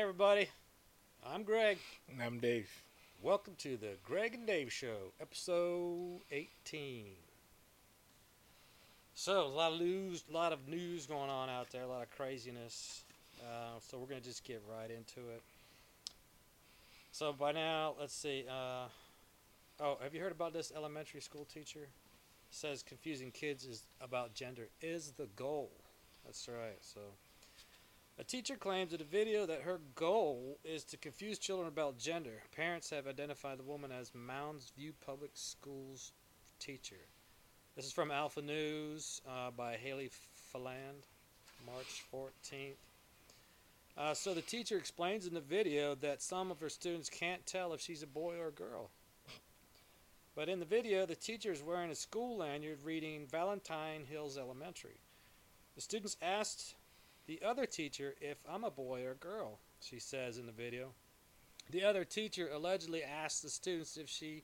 Hey, everybody. I'm Greg. And I'm Dave. Welcome to the Greg and Dave Show, episode 18. So, a lot of news, a lot of news going on out there, a lot of craziness. Uh, so, we're going to just get right into it. So, by now, let's see. Uh, oh, have you heard about this elementary school teacher? Says confusing kids is about gender is the goal. That's right. So, a teacher claims in a video that her goal is to confuse children about gender. Parents have identified the woman as Mounds View Public Schools teacher. This is from Alpha News uh, by Haley Feland, March 14th. Uh, so the teacher explains in the video that some of her students can't tell if she's a boy or a girl. But in the video, the teacher is wearing a school lanyard reading Valentine Hills Elementary. The students asked the other teacher if I'm a boy or a girl, she says in the video. The other teacher allegedly asked the students if she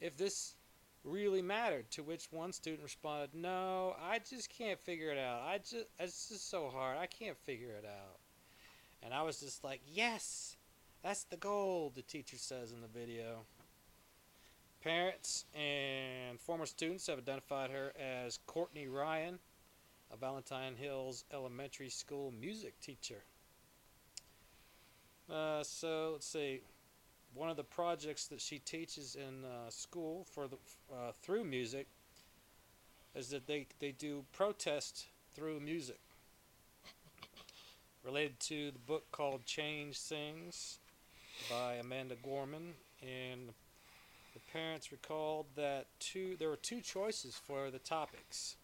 if this really mattered, to which one student responded, "No, I just can't figure it out. I just it's just so hard. I can't figure it out." And I was just like, "Yes. That's the goal," the teacher says in the video. Parents and former students have identified her as Courtney Ryan, a Valentine Hills Elementary School music teacher. Uh, so let's see. One of the projects that she teaches in uh, school for the uh, through music is that they they do protest through music. Related to the book called Change Sings by Amanda Gorman, and the parents recalled that two there were two choices for the topics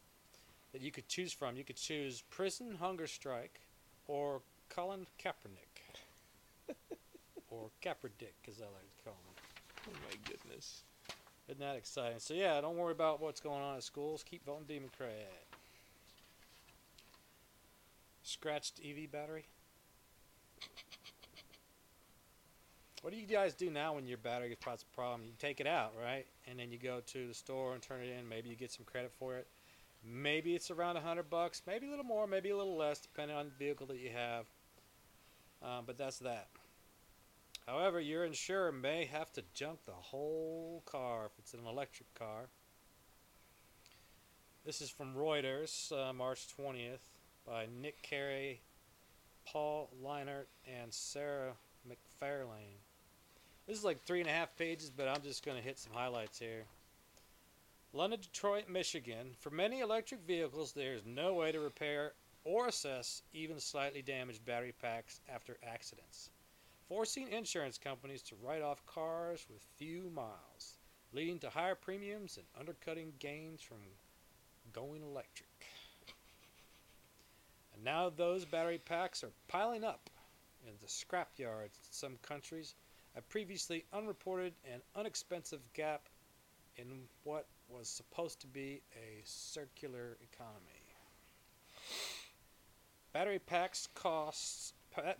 that you could choose from. You could choose prison hunger strike or Colin Kaepernick. or Kaeperdick, as I like to call him. Oh my goodness. Isn't that exciting? So yeah, don't worry about what's going on at schools. Keep voting Democrat. Scratched EV battery. What do you guys do now when your battery gets a problem? You take it out, right? And then you go to the store and turn it in. Maybe you get some credit for it. Maybe it's around a hundred bucks, maybe a little more, maybe a little less, depending on the vehicle that you have. Uh, but that's that. However, your insurer may have to junk the whole car if it's an electric car. This is from Reuters, uh, March 20th, by Nick Carey, Paul Lienert, and Sarah McFarlane. This is like three and a half pages, but I'm just going to hit some highlights here. London, Detroit, Michigan. For many electric vehicles, there is no way to repair or assess even slightly damaged battery packs after accidents, forcing insurance companies to write off cars with few miles, leading to higher premiums and undercutting gains from going electric. And now those battery packs are piling up in the scrap yards in some countries, a previously unreported and unexpensive gap in what was supposed to be a circular economy. Battery packs costs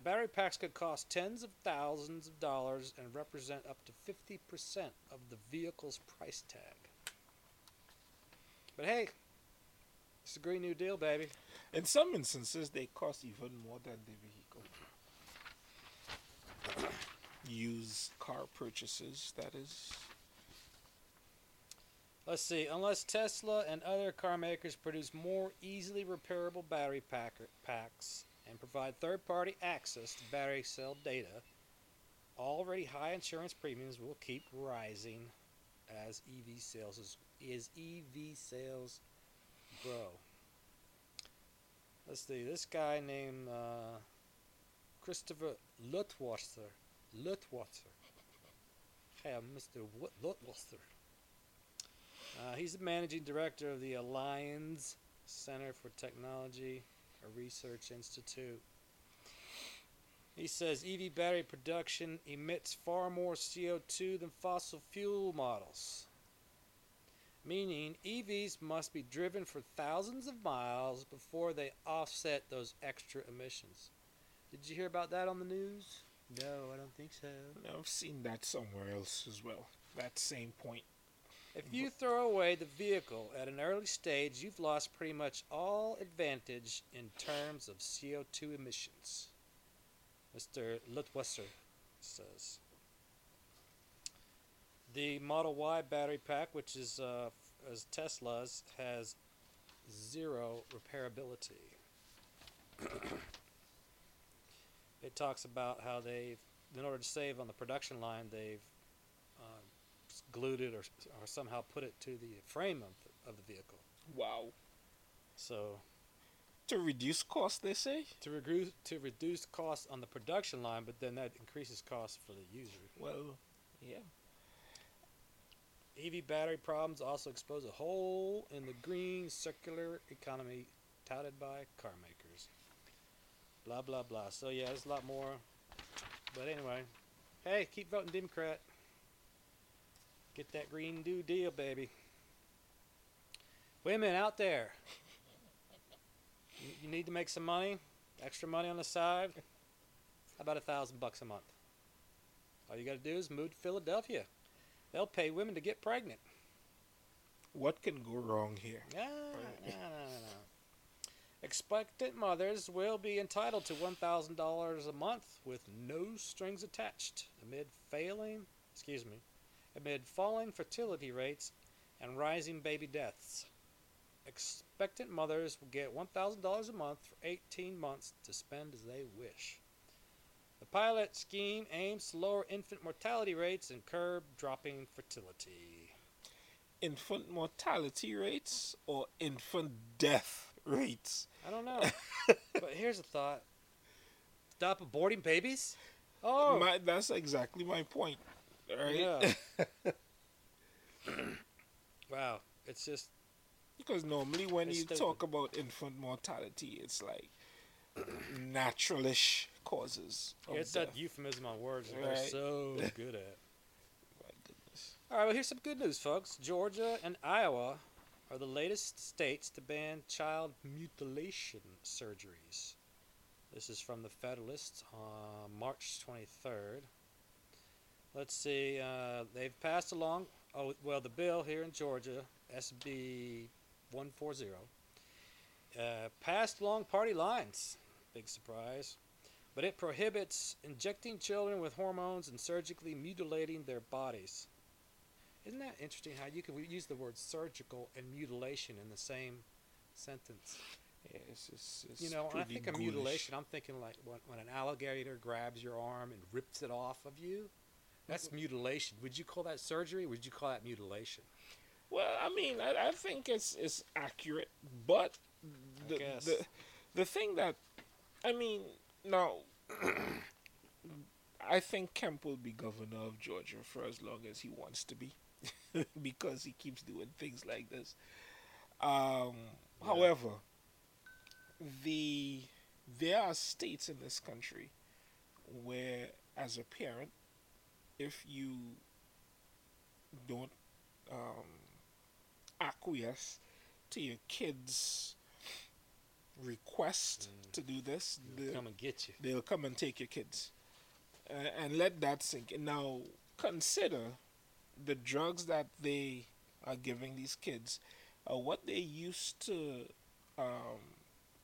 battery packs could cost tens of thousands of dollars and represent up to 50% of the vehicle's price tag. But hey, it's a Green New Deal, baby. In some instances, they cost even more than the vehicle. Used car purchases, that is. Let's see. Unless Tesla and other car makers produce more easily repairable battery packer, packs and provide third-party access to battery cell data, already high insurance premiums will keep rising as EV sales is, is EV sales grow. Let's see. This guy named uh, Christopher Lutwasser. Lutwasser. Hey, Mr. Lutwasser. Uh, he's the managing director of the Allianz Center for Technology, a research institute. He says EV battery production emits far more CO2 than fossil fuel models, meaning EVs must be driven for thousands of miles before they offset those extra emissions. Did you hear about that on the news? No, I don't think so. No, I've seen that somewhere else as well. That same point. If you throw away the vehicle at an early stage, you've lost pretty much all advantage in terms of CO2 emissions. Mr. Lutwesser says. The Model Y battery pack, which is uh, as Tesla's, has zero repairability. it talks about how they've, in order to save on the production line, they've glued it or, or somehow put it to the frame of the, of the vehicle. Wow. So To reduce cost, they say. to reduce to reduce costs on the production line, but then that increases costs for the user. Well, yeah. EV battery problems also expose a hole in the green circular economy touted by car makers. Blah blah blah. So yeah, there's a lot more. But anyway, hey, keep voting Democrat. Get that green new deal, baby. Women out there, you, you need to make some money, extra money on the side. How about a thousand bucks a month? All you got to do is move to Philadelphia. They'll pay women to get pregnant. What can go wrong here? Ah, no, no, no, no. Expectant mothers will be entitled to $1,000 a month with no strings attached amid failing, excuse me, amid falling fertility rates and rising baby deaths. Expectant mothers will get $1,000 a month for 18 months to spend as they wish. The pilot scheme aims to lower infant mortality rates and curb dropping fertility. Infant mortality rates or infant death rates? I don't know. but here's a thought. Stop aborting babies? Oh, My, that's exactly my point. Right? yeah. wow. It's just, Because normally when you stupid. talk about infant mortality, it's like naturalish causes. Of it's death. that euphemism on words that we're so good at. My goodness. All right, well, here's some good news, folks. Georgia and Iowa are the latest states to ban child mutilation surgeries. This is from the Federalist on March 23rd. Let's see, uh, they've passed along, oh, well, the bill here in Georgia, SB 140, uh, passed along party lines. Big surprise. But it prohibits injecting children with hormones and surgically mutilating their bodies. Isn't that interesting how you can use the word surgical and mutilation in the same sentence? Yeah, it's, it's, it's you know, when I think of mutilation, I'm thinking like when, when an alligator grabs your arm and rips it off of you. That's mutilation. Would you call that surgery? Would you call that mutilation? Well, I mean, I, I think it's it's accurate, but the, guess. the the thing that I mean now, I think Kemp will be governor of Georgia for as long as he wants to be, because he keeps doing things like this. Um, Yeah. However, the there are states in this country where, as a parent, if you don't um, acquiesce to your kid's request Mm. to do this, They'll the- come and get you. they'll come and take your kids. Uh, and let that sink in. Now, consider the drugs that they are giving these kids are what they used to um,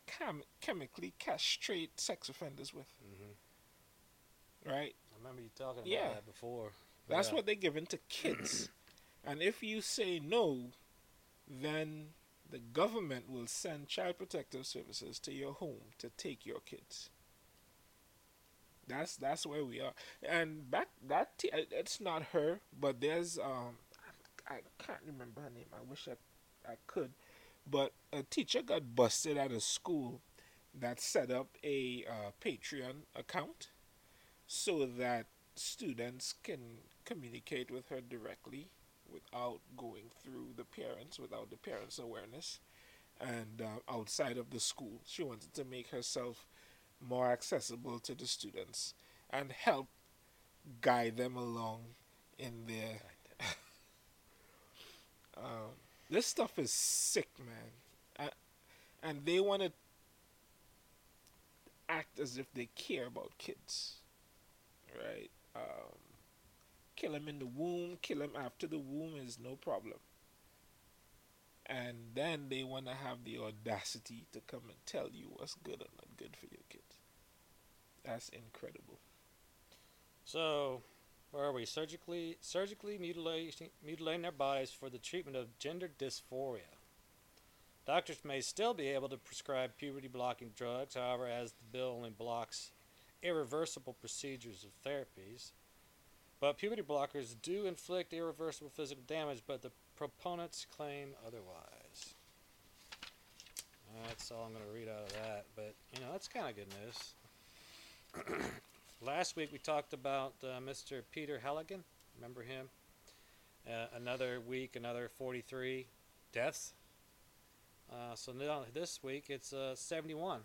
chem- chemically castrate sex offenders with, hmm right? Remember you talking about Yeah. that before. That's Yeah. what they're giving to kids. and if you say no, then the government will send child protective services to your home to take your kids. That's that's where we are. And back that t- uh, it's not her, but there's um I, I can't remember her name. I wish I I could, but a teacher got busted at a school that set up a uh, Patreon account so that students can communicate with her directly without going through the parents, without the parents' awareness, and uh, outside of the school. She wanted to make herself more accessible to the students and help guide them along in their. um, this stuff is sick, man. And they want to act as if they care about kids right? Um, kill him in the womb, kill him after the womb is no problem. And then they want to have the audacity to come and tell you what's good or not good for your kids. That's incredible. So, where are we? Surgically, surgically mutilating, mutilating their bodies for the treatment of gender dysphoria. Doctors may still be able to prescribe puberty blocking drugs, however, as the bill only blocks irreversible procedures of therapies. But puberty blockers do inflict irreversible physical damage, but the proponents claim otherwise. That's all I'm going to read out of that. But, you know, that's kind of good news. Last week we talked about uh, Mr. Peter Halligan. Remember him? Uh, another week, another 43 deaths. Uh, so now this week it's uh, 71.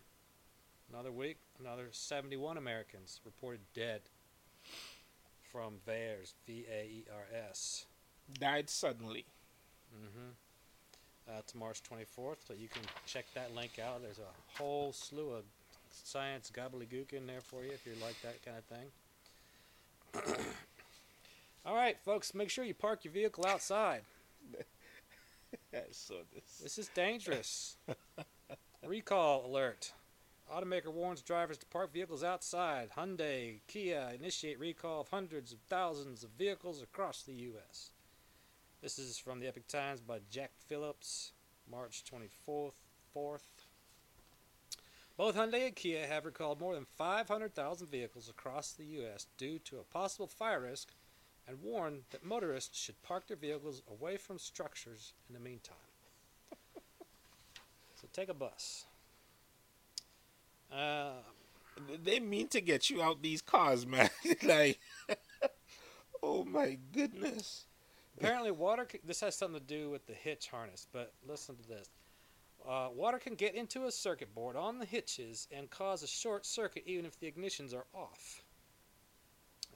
Another week, another 71 Americans reported dead from VAERS, V A E R S. Died suddenly. Mm-hmm. Uh, it's March 24th, so you can check that link out. There's a whole slew of science gobbledygook in there for you if you like that kind of thing. All right, folks, make sure you park your vehicle outside. I saw this. This is dangerous. Recall alert. Automaker warns drivers to park vehicles outside. Hyundai, Kia initiate recall of hundreds of thousands of vehicles across the U.S. This is from the Epoch Times by Jack Phillips, March 24th. 4th. Both Hyundai and Kia have recalled more than 500,000 vehicles across the U.S. due to a possible fire risk and warn that motorists should park their vehicles away from structures in the meantime. so take a bus. Uh, They mean to get you out these cars, man. like, oh my goodness. apparently, water. This has something to do with the hitch harness, but listen to this. Uh, water can get into a circuit board on the hitches and cause a short circuit even if the ignitions are off.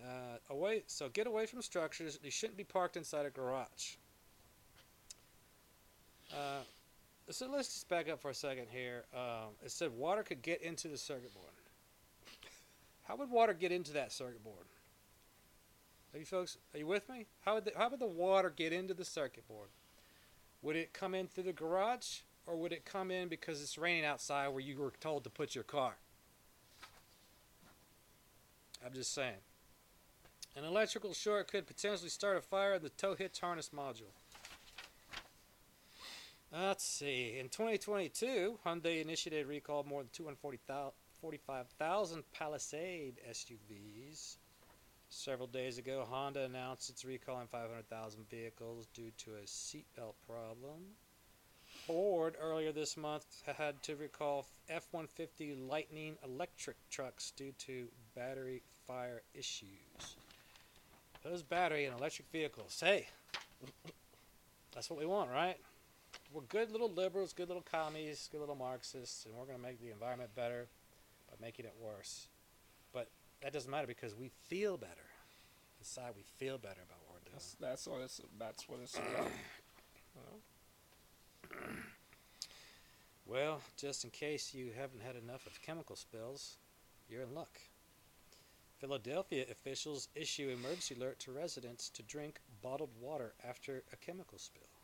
Uh, away, so get away from structures. You shouldn't be parked inside a garage. Uh, so let's just back up for a second here. Um, it said water could get into the circuit board. How would water get into that circuit board? Are you folks? Are you with me? How would the, how would the water get into the circuit board? Would it come in through the garage, or would it come in because it's raining outside where you were told to put your car? I'm just saying. An electrical short could potentially start a fire in the tow hitch harness module. Let's see. In 2022, Hyundai initiated recall more than 245,000 Palisade SUVs. Several days ago, Honda announced it's recalling 500,000 vehicles due to a seatbelt problem. Ford earlier this month had to recall F 150 Lightning electric trucks due to battery fire issues. Those battery and electric vehicles, hey, that's what we want, right? We're good little liberals, good little commies, good little Marxists, and we're going to make the environment better by making it worse. But that doesn't matter because we feel better. Inside, we feel better about what we're doing. That's that's what it's that's what it's about. Well, just in case you haven't had enough of chemical spills, you're in luck. Philadelphia officials issue emergency alert to residents to drink bottled water after a chemical spill.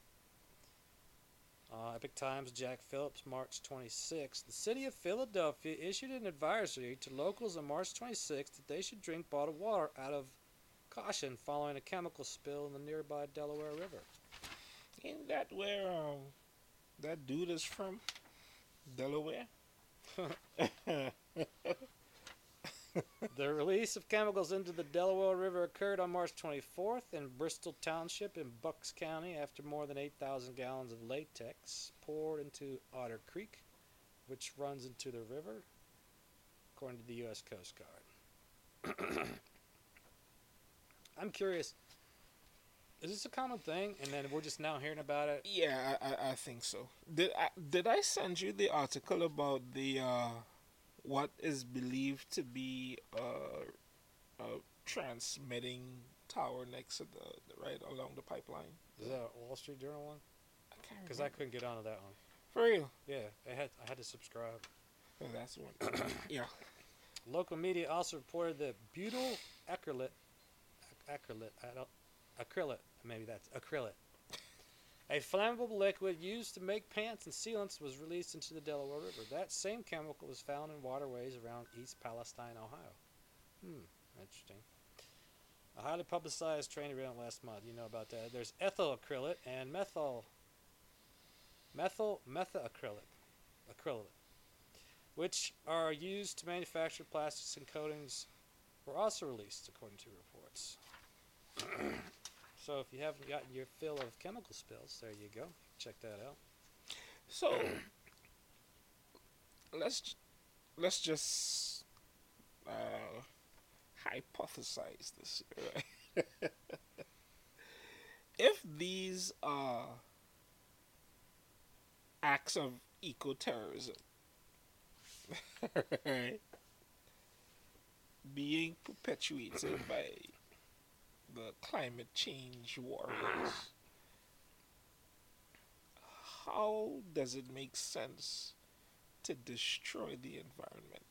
Uh, Epoch Times, Jack Phillips, March 26. The city of Philadelphia issued an advisory to locals on March 26 that they should drink bottled water out of caution following a chemical spill in the nearby Delaware River. Isn't that where um that dude is from? Delaware. The release of chemicals into the Delaware River occurred on March 24th in Bristol Township in Bucks County after more than 8,000 gallons of latex poured into Otter Creek, which runs into the river, according to the U.S. Coast Guard. I'm curious, is this a common thing? And then we're just now hearing about it? Yeah, I, I, I think so. Did I did I send you the article about the uh, what is believed to be a, a transmitting tower next to the right along the pipeline? Is that a Wall Street Journal one? I can't Because I couldn't get onto that one. For real. Yeah, I had I had to subscribe. Oh, that's one. yeah. Local media also reported that butyl acrylate, acrylate, I don't, acrylate, maybe that's acrylate, A flammable liquid used to make pants and sealants was released into the Delaware River. That same chemical was found in waterways around East Palestine, Ohio. Hmm, interesting. A highly publicized train event last month. You know about that. There's ethyl acrylate and methyl methyl methacrylate acrylate, which are used to manufacture plastics and coatings, were also released according to reports. so if you haven't gotten your fill of chemical spills, there you go. Check that out. So let's let's just uh, hypothesize this, right? if these are acts of eco-terrorism, right, being perpetuated by the climate change warriors, how does it make sense to destroy the environment,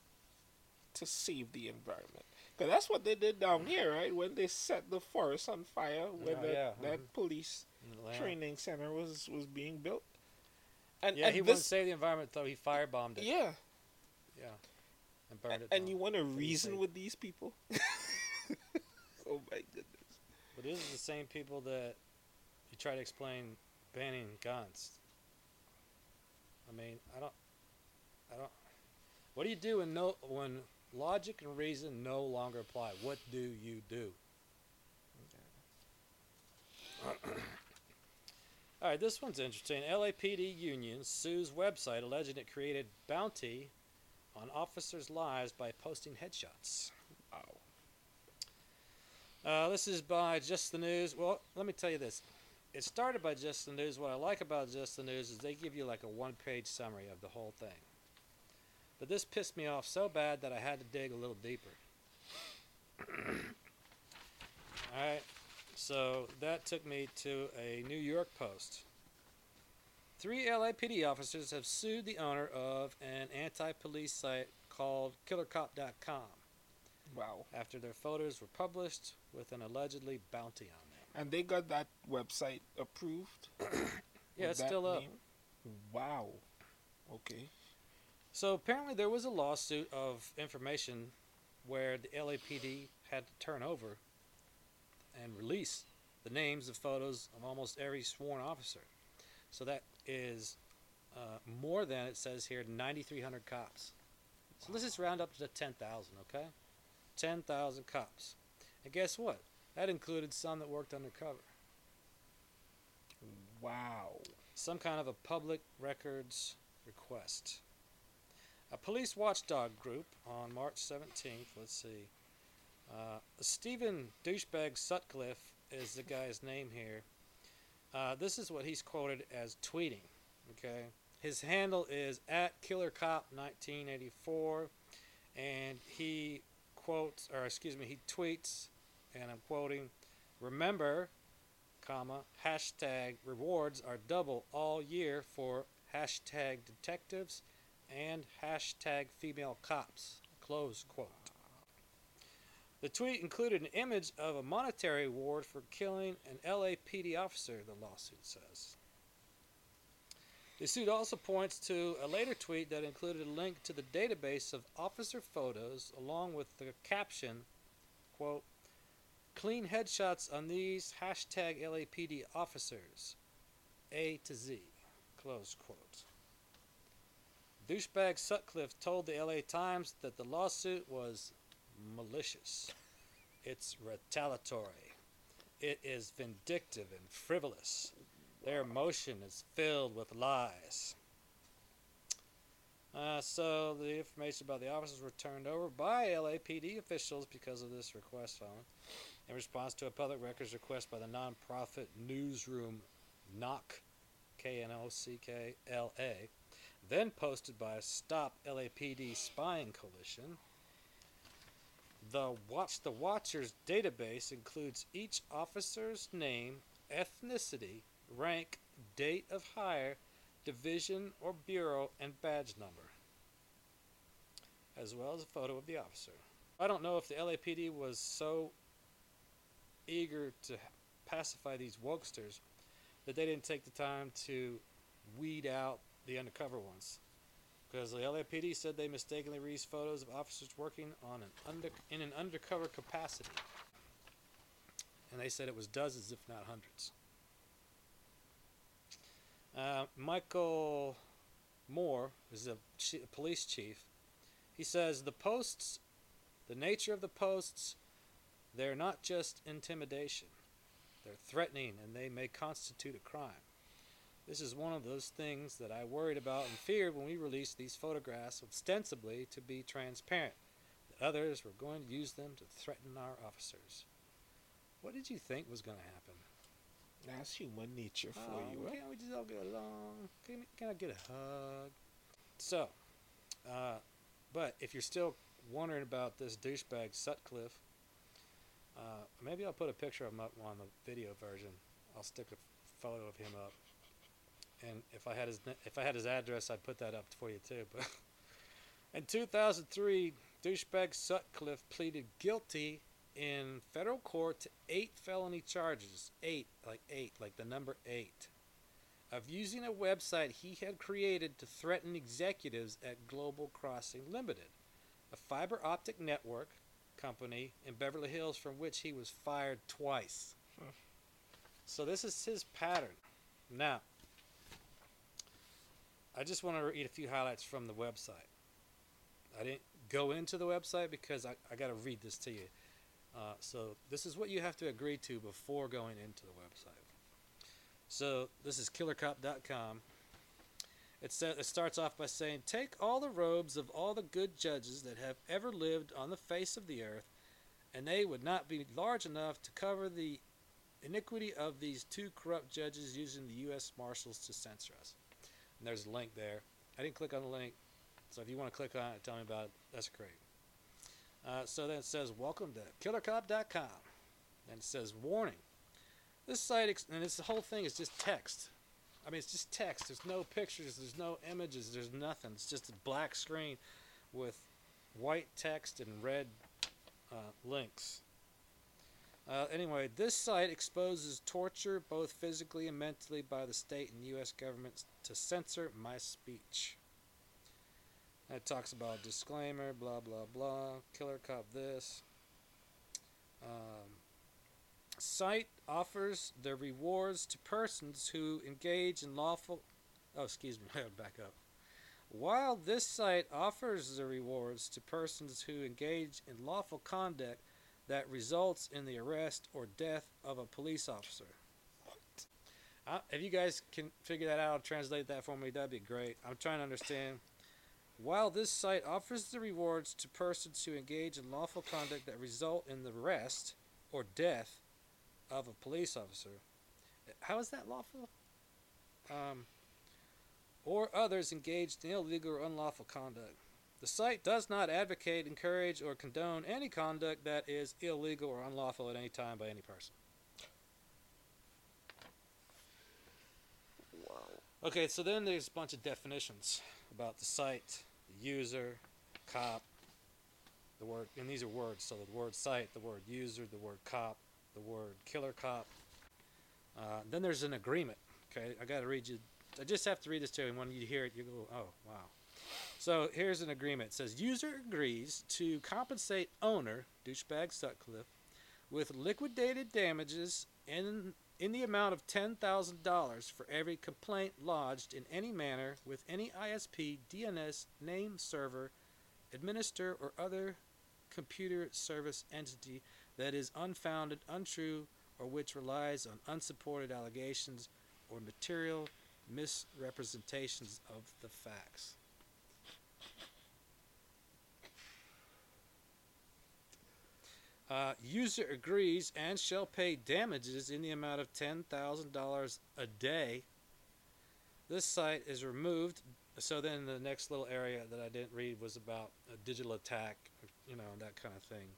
to save the environment? Because that's what they did down here, right? When they set the forest on fire, when Oh, that, yeah, that mhm. police Atlanta. training center was was being built. And, Yeah, and he this, wouldn't save the environment though. He firebombed it. yeah, Yeah. And burned it. and down. you want to reason with these people? oh my goodness! But these are the same people that you try to explain banning guns. I mean, I don't, I don't. What do you do when no when logic and reason no longer apply? What do you do? All right, this one's interesting. LAPD union sues website alleging it created bounty on officers' lives by posting headshots. Uh, this is by Just the News. Well, let me tell you this. It started by Just the News. What I like about Just the News is they give you like a one page summary of the whole thing. But this pissed me off so bad that I had to dig a little deeper. Alright, so that took me to a New York Post. Three LAPD officers have sued the owner of an anti police site called KillerCop.com Wow. after their photos were published with an allegedly bounty on them. And they got that website approved. Yeah, it's still up. Wow. Okay. So apparently there was a lawsuit of information where the LAPD had to turn over and release the names and photos of almost every sworn officer. So that is uh, more than it says here 9,300 cops. So let's just round up to 10,000, okay? 10,000 cops. And guess what? That included some that worked undercover. Wow. some kind of a public records request. A police watchdog group on March 17th, let's see. Uh, Stephen Douchebag Sutcliffe is the guy's name here. Uh, this is what he's quoted as tweeting. Okay, his handle is at Killer Cop 1984, and he quotes, or excuse me, he tweets, and I'm quoting, "Remember, comma, hashtag rewards are double all year for hashtag detectives and hashtag female cops. Close quote. The tweet included an image of a monetary award for killing an LAPD officer, the lawsuit says. The suit also points to a later tweet that included a link to the database of officer photos along with the caption, quote, Clean headshots on these hashtag LAPD officers. A to Z. Close quote. Douchebag Sutcliffe told the LA Times that the lawsuit was malicious. It's retaliatory. It is vindictive and frivolous. Their motion is filled with lies. Uh, so the information about the officers were turned over by LAPD officials because of this request on in response to a public records request by the nonprofit newsroom Knock, K N O C K L A, then posted by Stop LAPD Spying Coalition. The Watch the Watchers database includes each officer's name, ethnicity, rank, date of hire, division or bureau, and badge number, as well as a photo of the officer. I don't know if the LAPD was so eager to pacify these wokesters that they didn't take the time to weed out the undercover ones. Because the LAPD said they mistakenly released photos of officers working on an under in an undercover capacity, and they said it was dozens, if not hundreds. Uh, Michael Moore is a police chief. He says the posts, the nature of the posts, they're not just intimidation. They're threatening and they may constitute a crime. This is one of those things that I worried about and feared when we released these photographs ostensibly to be transparent, that others were going to use them to threaten our officers. What did you think was going to happen? That's human nature for Oh, you, right? Can't we just all get along? Can, can I get a hug? So, uh, but if you're still wondering about this douchebag Sutcliffe, uh, maybe I'll put a picture of him up on the video version. I'll stick a photo of him up, and if I had his if I had his address, I'd put that up for you too. But in 2003, douchebag Sutcliffe pleaded guilty in federal court to eight felony charges. Eight, like eight, like the number eight, of using a website he had created to threaten executives at Global Crossing Limited, a fiber optic network company in Beverly Hills from which he was fired twice. So this is his pattern. Now, I just want to read a few highlights from the website. I didn't go into the website because I, I got to read this to you. Uh, so this is what you have to agree to before going into the website. So this is killercop.com. It, it starts off by saying, Take all the robes of all the good judges that have ever lived on the face of the earth, and they would not be large enough to cover the iniquity of these two corrupt judges using the U.S. Marshals to censor us. And there's a link there. I didn't click on the link, so if you want to click on it tell me about it, that's great. Uh, so then it says, Welcome to killercop.com. And it says, Warning. This site, ex- and this whole thing is just text. I mean, it's just text. There's no pictures, there's no images, there's nothing. It's just a black screen with white text and red uh, links. Uh, anyway, this site exposes torture, both physically and mentally, by the state and U.S. governments to censor my speech. It talks about disclaimer, blah blah blah, killer cop this. Um, site offers the rewards to persons who engage in lawful. Oh, excuse me, I gotta back up. While this site offers the rewards to persons who engage in lawful conduct that results in the arrest or death of a police officer. Uh, if you guys can figure that out, translate that for me, that'd be great. I'm trying to understand. While this site offers the rewards to persons who engage in lawful conduct that result in the arrest or death of a police officer, how is that lawful? Um, or others engaged in illegal or unlawful conduct. The site does not advocate, encourage, or condone any conduct that is illegal or unlawful at any time by any person. Wow. Okay, so then there's a bunch of definitions about the site, the user, cop, the word, and these are words. So the word site, the word user, the word cop, the word killer cop. Uh, then there's an agreement. Okay, I got to read you. I just have to read this to you, and when you hear it, you go, "Oh, wow." So here's an agreement. It says user agrees to compensate owner douchebag Sutcliffe with liquidated damages in in the amount of $10,000 for every complaint lodged in any manner with any ISP, DNS, name server, administer, or other computer service entity that is unfounded, untrue, or which relies on unsupported allegations or material misrepresentations of the facts. Uh, user agrees and shall pay damages in the amount of $10,000 a day. This site is removed. So then the next little area that I didn't read was about a digital attack, you know, that kind of thing,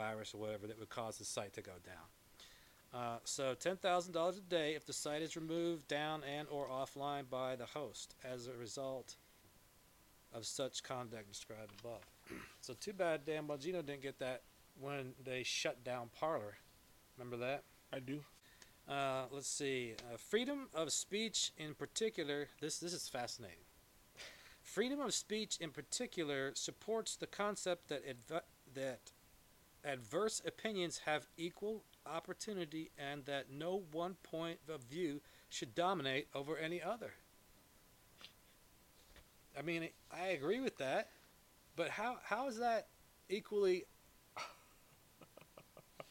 virus or whatever that would cause the site to go down. Uh, so $10,000 a day if the site is removed, down, and or offline by the host as a result of such conduct described above. so too bad Dan Bongino didn't get that when they shut down Parler. Remember that? I do. Uh, let's see. Uh, freedom of speech, in particular, this this is fascinating. Freedom of speech, in particular, supports the concept that adv- that adverse opinions have equal opportunity and that no one point of view should dominate over any other. I mean, I agree with that, but how how is that equally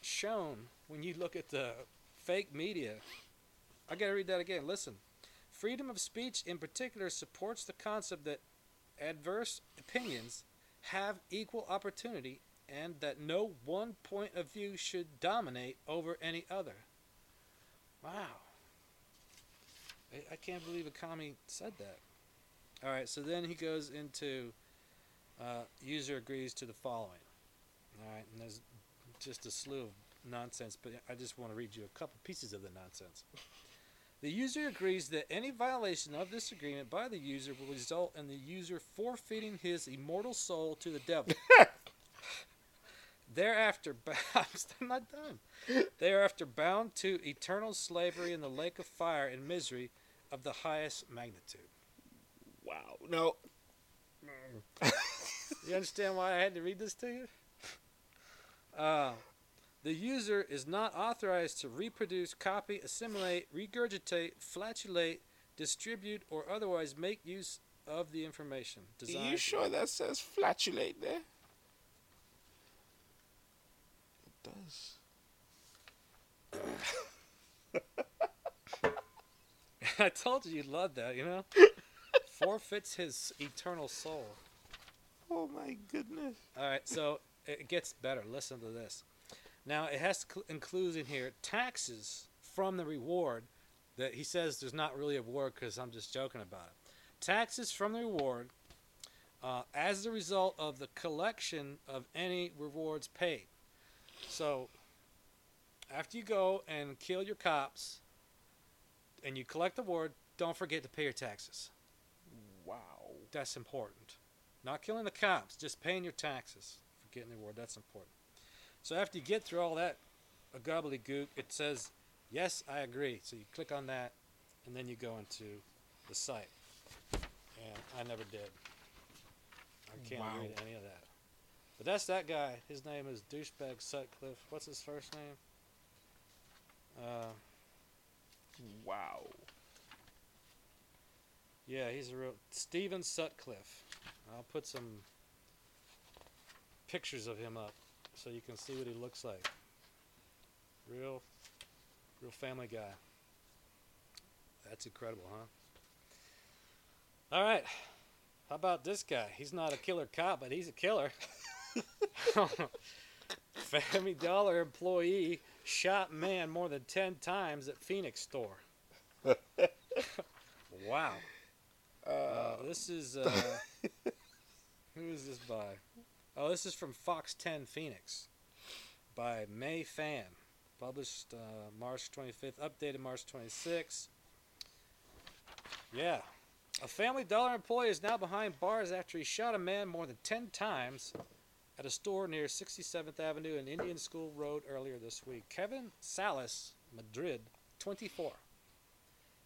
shown when you look at the fake media? I got to read that again. Listen. Freedom of speech in particular supports the concept that adverse opinions have equal opportunity and that no one point of view should dominate over any other. Wow. I, I can't believe a commie said that. All right, so then he goes into uh, user agrees to the following. All right, and there's just a slew of nonsense, but I just want to read you a couple pieces of the nonsense. The user agrees that any violation of this agreement by the user will result in the user forfeiting his immortal soul to the devil. Thereafter, I'm not done. Thereafter, bound to eternal slavery in the lake of fire and misery of the highest magnitude. Wow. No. You understand why I had to read this to you? Uh, the user is not authorized to reproduce, copy, assimilate, regurgitate, flatulate, distribute, or otherwise make use of the information. Are you sure that says flatulate there? I told you you'd love that, you know? Forfeits his eternal soul. Oh my goodness. All right, so it gets better. Listen to this. Now, it has to cl- include in here taxes from the reward that he says there's not really a reward because I'm just joking about it. Taxes from the reward uh, as a result of the collection of any rewards paid. So, after you go and kill your cops and you collect the reward, don't forget to pay your taxes. Wow. That's important. Not killing the cops, just paying your taxes for getting the reward. That's important. So after you get through all that a gobbledygook, it says, "Yes, I agree." So you click on that, and then you go into the site. And I never did. I can't Wow. read any of that. But that's that guy. His name is douchebag Sutcliffe. What's his first name? Uh, Wow. Yeah, he's a real Stephen Sutcliffe. I'll put some pictures of him up so you can see what he looks like. Real, real family guy. That's incredible, huh? All right. How about this guy? He's not a killer cop, but he's a killer. Family Dollar employee shot man more than 10 times at Phoenix store. wow. Uh, this is uh, who is this by? Oh, this is from Fox 10 Phoenix by May Fan, published uh, March 25th, updated March 26th. Yeah, a Family Dollar employee is now behind bars after he shot a man more than 10 times at a store near 67th Avenue and Indian School Road earlier this week. Kevin Salas, Madrid, 24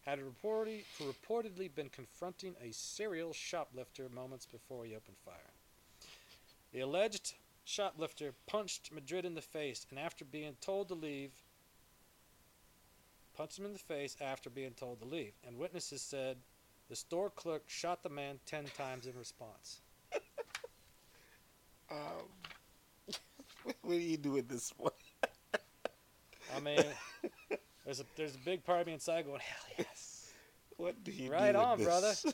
had reportedly, reportedly been confronting a serial shoplifter moments before he opened fire. The alleged shoplifter punched Madrid in the face and after being told to leave, punched him in the face after being told to leave. And witnesses said the store clerk shot the man 10 times in response. Um, what do you do with this one? I mean, there's a, there's a big part of me inside going, hell yes. What do you Right do on, this? brother.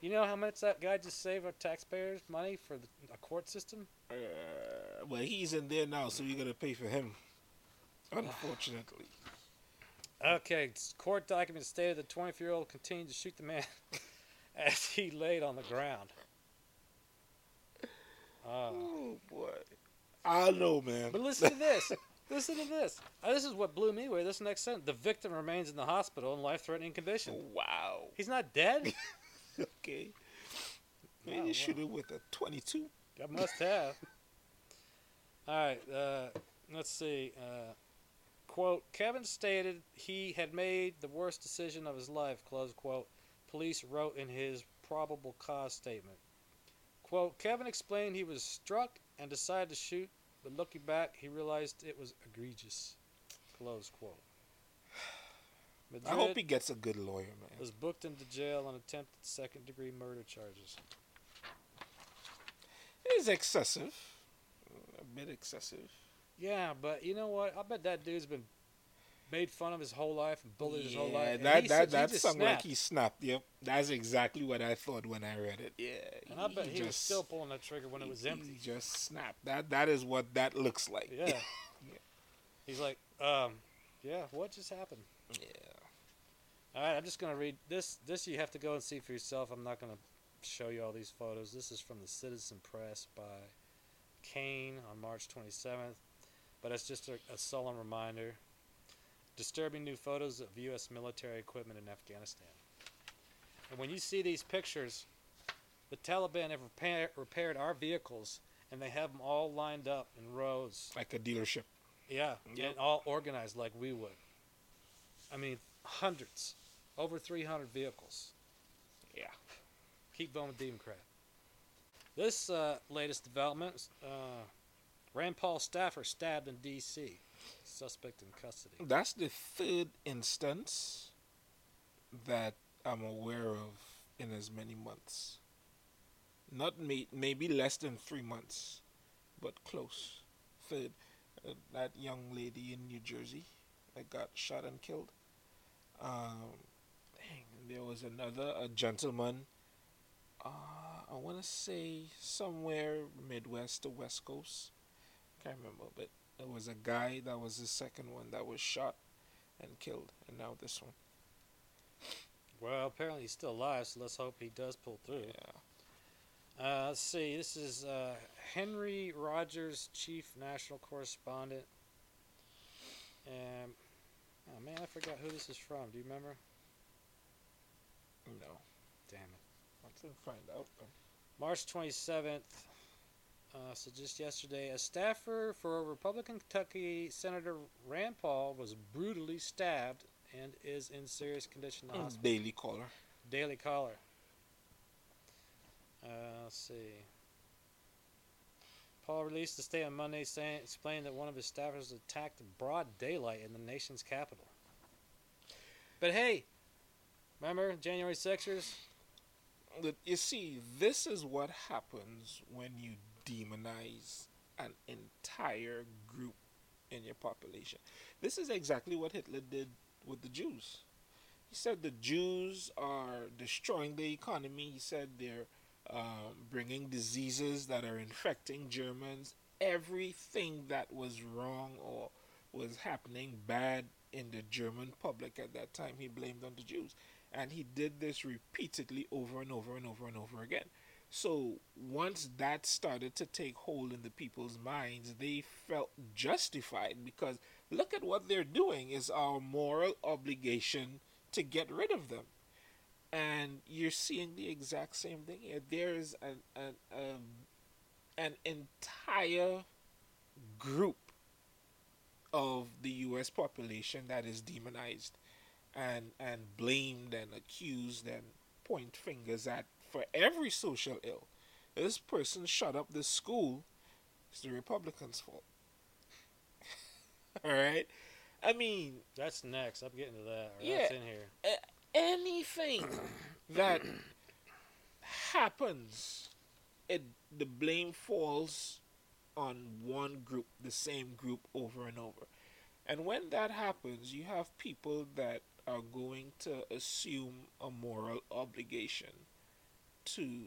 You know how much that guy just saved our taxpayers' money for the, a court system? Uh, well, he's in there now, so you're gonna pay for him. Unfortunately. Okay, court documents stated the 24 year old continued to shoot the man as he laid on the ground. Uh, Oh boy. I know, man. but listen to this. Listen to this. Uh, this is what blew me away. This next sentence. The victim remains in the hospital in life threatening condition. Wow. He's not dead? Okay. Man, wow. you shoot it with a 22. I must have. All right. Uh, let's see. Uh, quote, Kevin stated he had made the worst decision of his life, close quote, police wrote in his probable cause statement. Quote, Kevin explained he was struck and decided to shoot, but looking back, he realized it was egregious. Close quote. I hope he gets a good lawyer, man. was booked into jail on attempted second degree murder charges. It is excessive. A bit excessive. Yeah, but you know what? I bet that dude's been made fun of his whole life and bullied his whole life. and that he that said- he that just like snapped. he snapped. Yep, that's exactly what I thought when I read it. Yeah, And I bet he, was just- still pulling that trigger when it was empty. He just snapped. That that is what that looks like. Yeah. He's like, um, yeah, what just happened? yeah. All right, I'm just gonna read this. This you have to go and see for yourself. I'm not gonna show you all these photos. This is from the Citizen Press by Kane on March 27th, but it's just a, a sullen reminder. Disturbing new photos of U.S. military equipment in Afghanistan. And when you see these pictures, the Taliban have repair, repaired our vehicles, and they have them all lined up in rows. Like a dealership. Yeah, Yep. and all organized like we would. I mean, hundreds, over 300 vehicles. Yeah. Keep going with Democrat. This uh, latest development uh, Rand Paul staffer stabbed in D.C., suspect in custody. That's the third instance that I'm aware of in as many months. Not may, maybe less than three months, but close. Third, uh, that young lady in New Jersey that got shot and killed. Um, dang, there was another a gentleman. Uh, I want to say somewhere Midwest to West Coast. Can't remember, but there was a guy that was the second one that was shot and killed, and now this one. Well, apparently he's still alive, so let's hope he does pull through. Yeah. Uh, let's see. This is uh, Henry Rodgers, chief national correspondent. Um, oh man, I forgot who this is from. Do you remember? No. Damn it. I can find out. March 27th. Uh, so just yesterday, a staffer for Republican Kentucky Senator Rand Paul was brutally stabbed and is in serious condition in the hospital. Daily Caller. Daily Caller. Uh, let's see. Paul released a statement Monday saying, explaining that one of his staffers was attacked in broad daylight in the nation's capital. But hey, remember January 6ers? You see, this is what happens when you demonize an entire group in your population. This is exactly what Hitler did with the Jews. He said the Jews are destroying the economy. He said they're um, bringing diseases that are infecting Germans. Everything that was wrong or was happening bad in the German public at that time, he blamed on the Jews. And he did this repeatedly over and over and over and over again. So once that started to take hold in the people's minds, they felt justified because look at what they're doing is our moral obligation to get rid of them. And you're seeing the exact same thing here. There's an an um, an entire group of the U.S. population that is demonized and and blamed and accused and point fingers at for every social ill. This person shut up this school. It's the Republicans' fault. All right, I mean That's next. I'm getting to that. Yeah. That's in here. anything that happens, it the blame falls on one group, the same group over and over. And when that happens, you have people that are going to assume a moral obligation to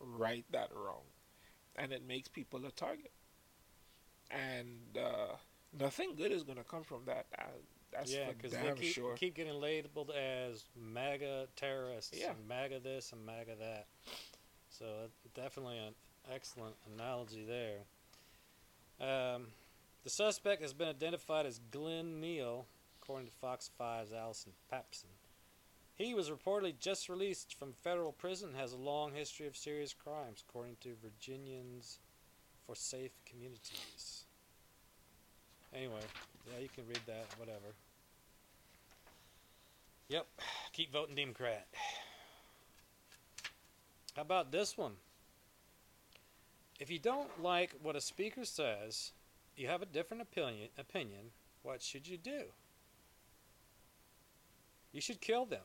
right that wrong. And it makes people a target. And uh, nothing good is going to come from that. Uh, that's yeah, because they keep, sure. keep getting labeled as MAGA terrorists, Yeah. and MAGA this and MAGA that. So uh, definitely an excellent analogy there. Um, the suspect has been identified as Glenn Neal, according to Fox 5's Allison Papson. He was reportedly just released from federal prison and has a long history of serious crimes, according to Virginians for Safe Communities. Anyway, yeah, you can read that. Whatever. Yep. Keep voting Democrat. How about this one? If you don't like what a speaker says, you have a different opinion. Opinion. What should you do? You should kill them.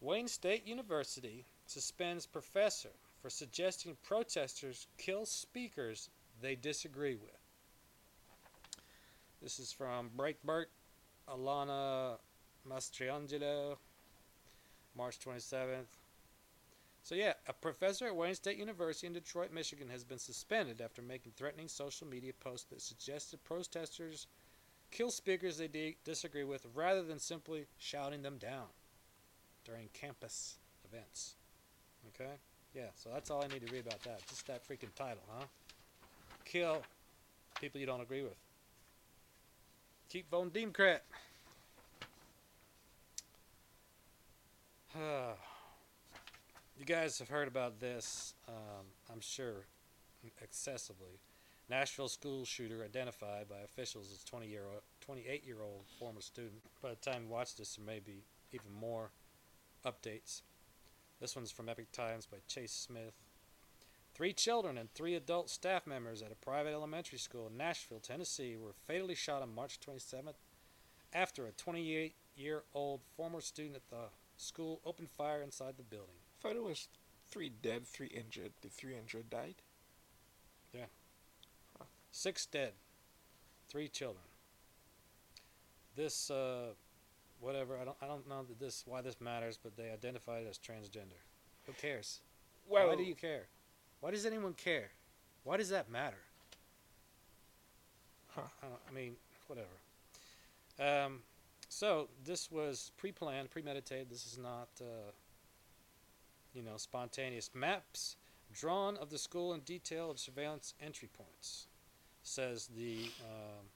Wayne State University suspends professor for suggesting protesters kill speakers they disagree with. This is from Breitbart, Alana Mastrangelo, March 27th. So, yeah, a professor at Wayne State University in Detroit, Michigan has been suspended after making threatening social media posts that suggested protesters kill speakers they di- disagree with rather than simply shouting them down during campus events. Okay? Yeah, so that's all I need to read about that. Just that freaking title, huh? Kill people you don't agree with. Keep voting Democrat. you guys have heard about this, um, I'm sure, excessively. Nashville school shooter identified by officials as 20 year 28 year old former student. By the time you watch this, there may be even more updates. This one's from Epoch Times by Chase Smith. Three children and three adult staff members at a private elementary school in Nashville, Tennessee, were fatally shot on March 27th after a 28 year old former student at the school opened fire inside the building. I thought it was three dead, three injured. The three injured died. Yeah. Six dead, three children. This, uh, whatever, I don't, I don't know that this why this matters, but they identified it as transgender. Who cares? Well, why do you care? Why does anyone care? Why does that matter? Huh. I, don't, I mean, whatever. Um, so this was pre-planned, premeditated. This is not, uh, you know, spontaneous. Maps drawn of the school and detail of surveillance entry points, says the um,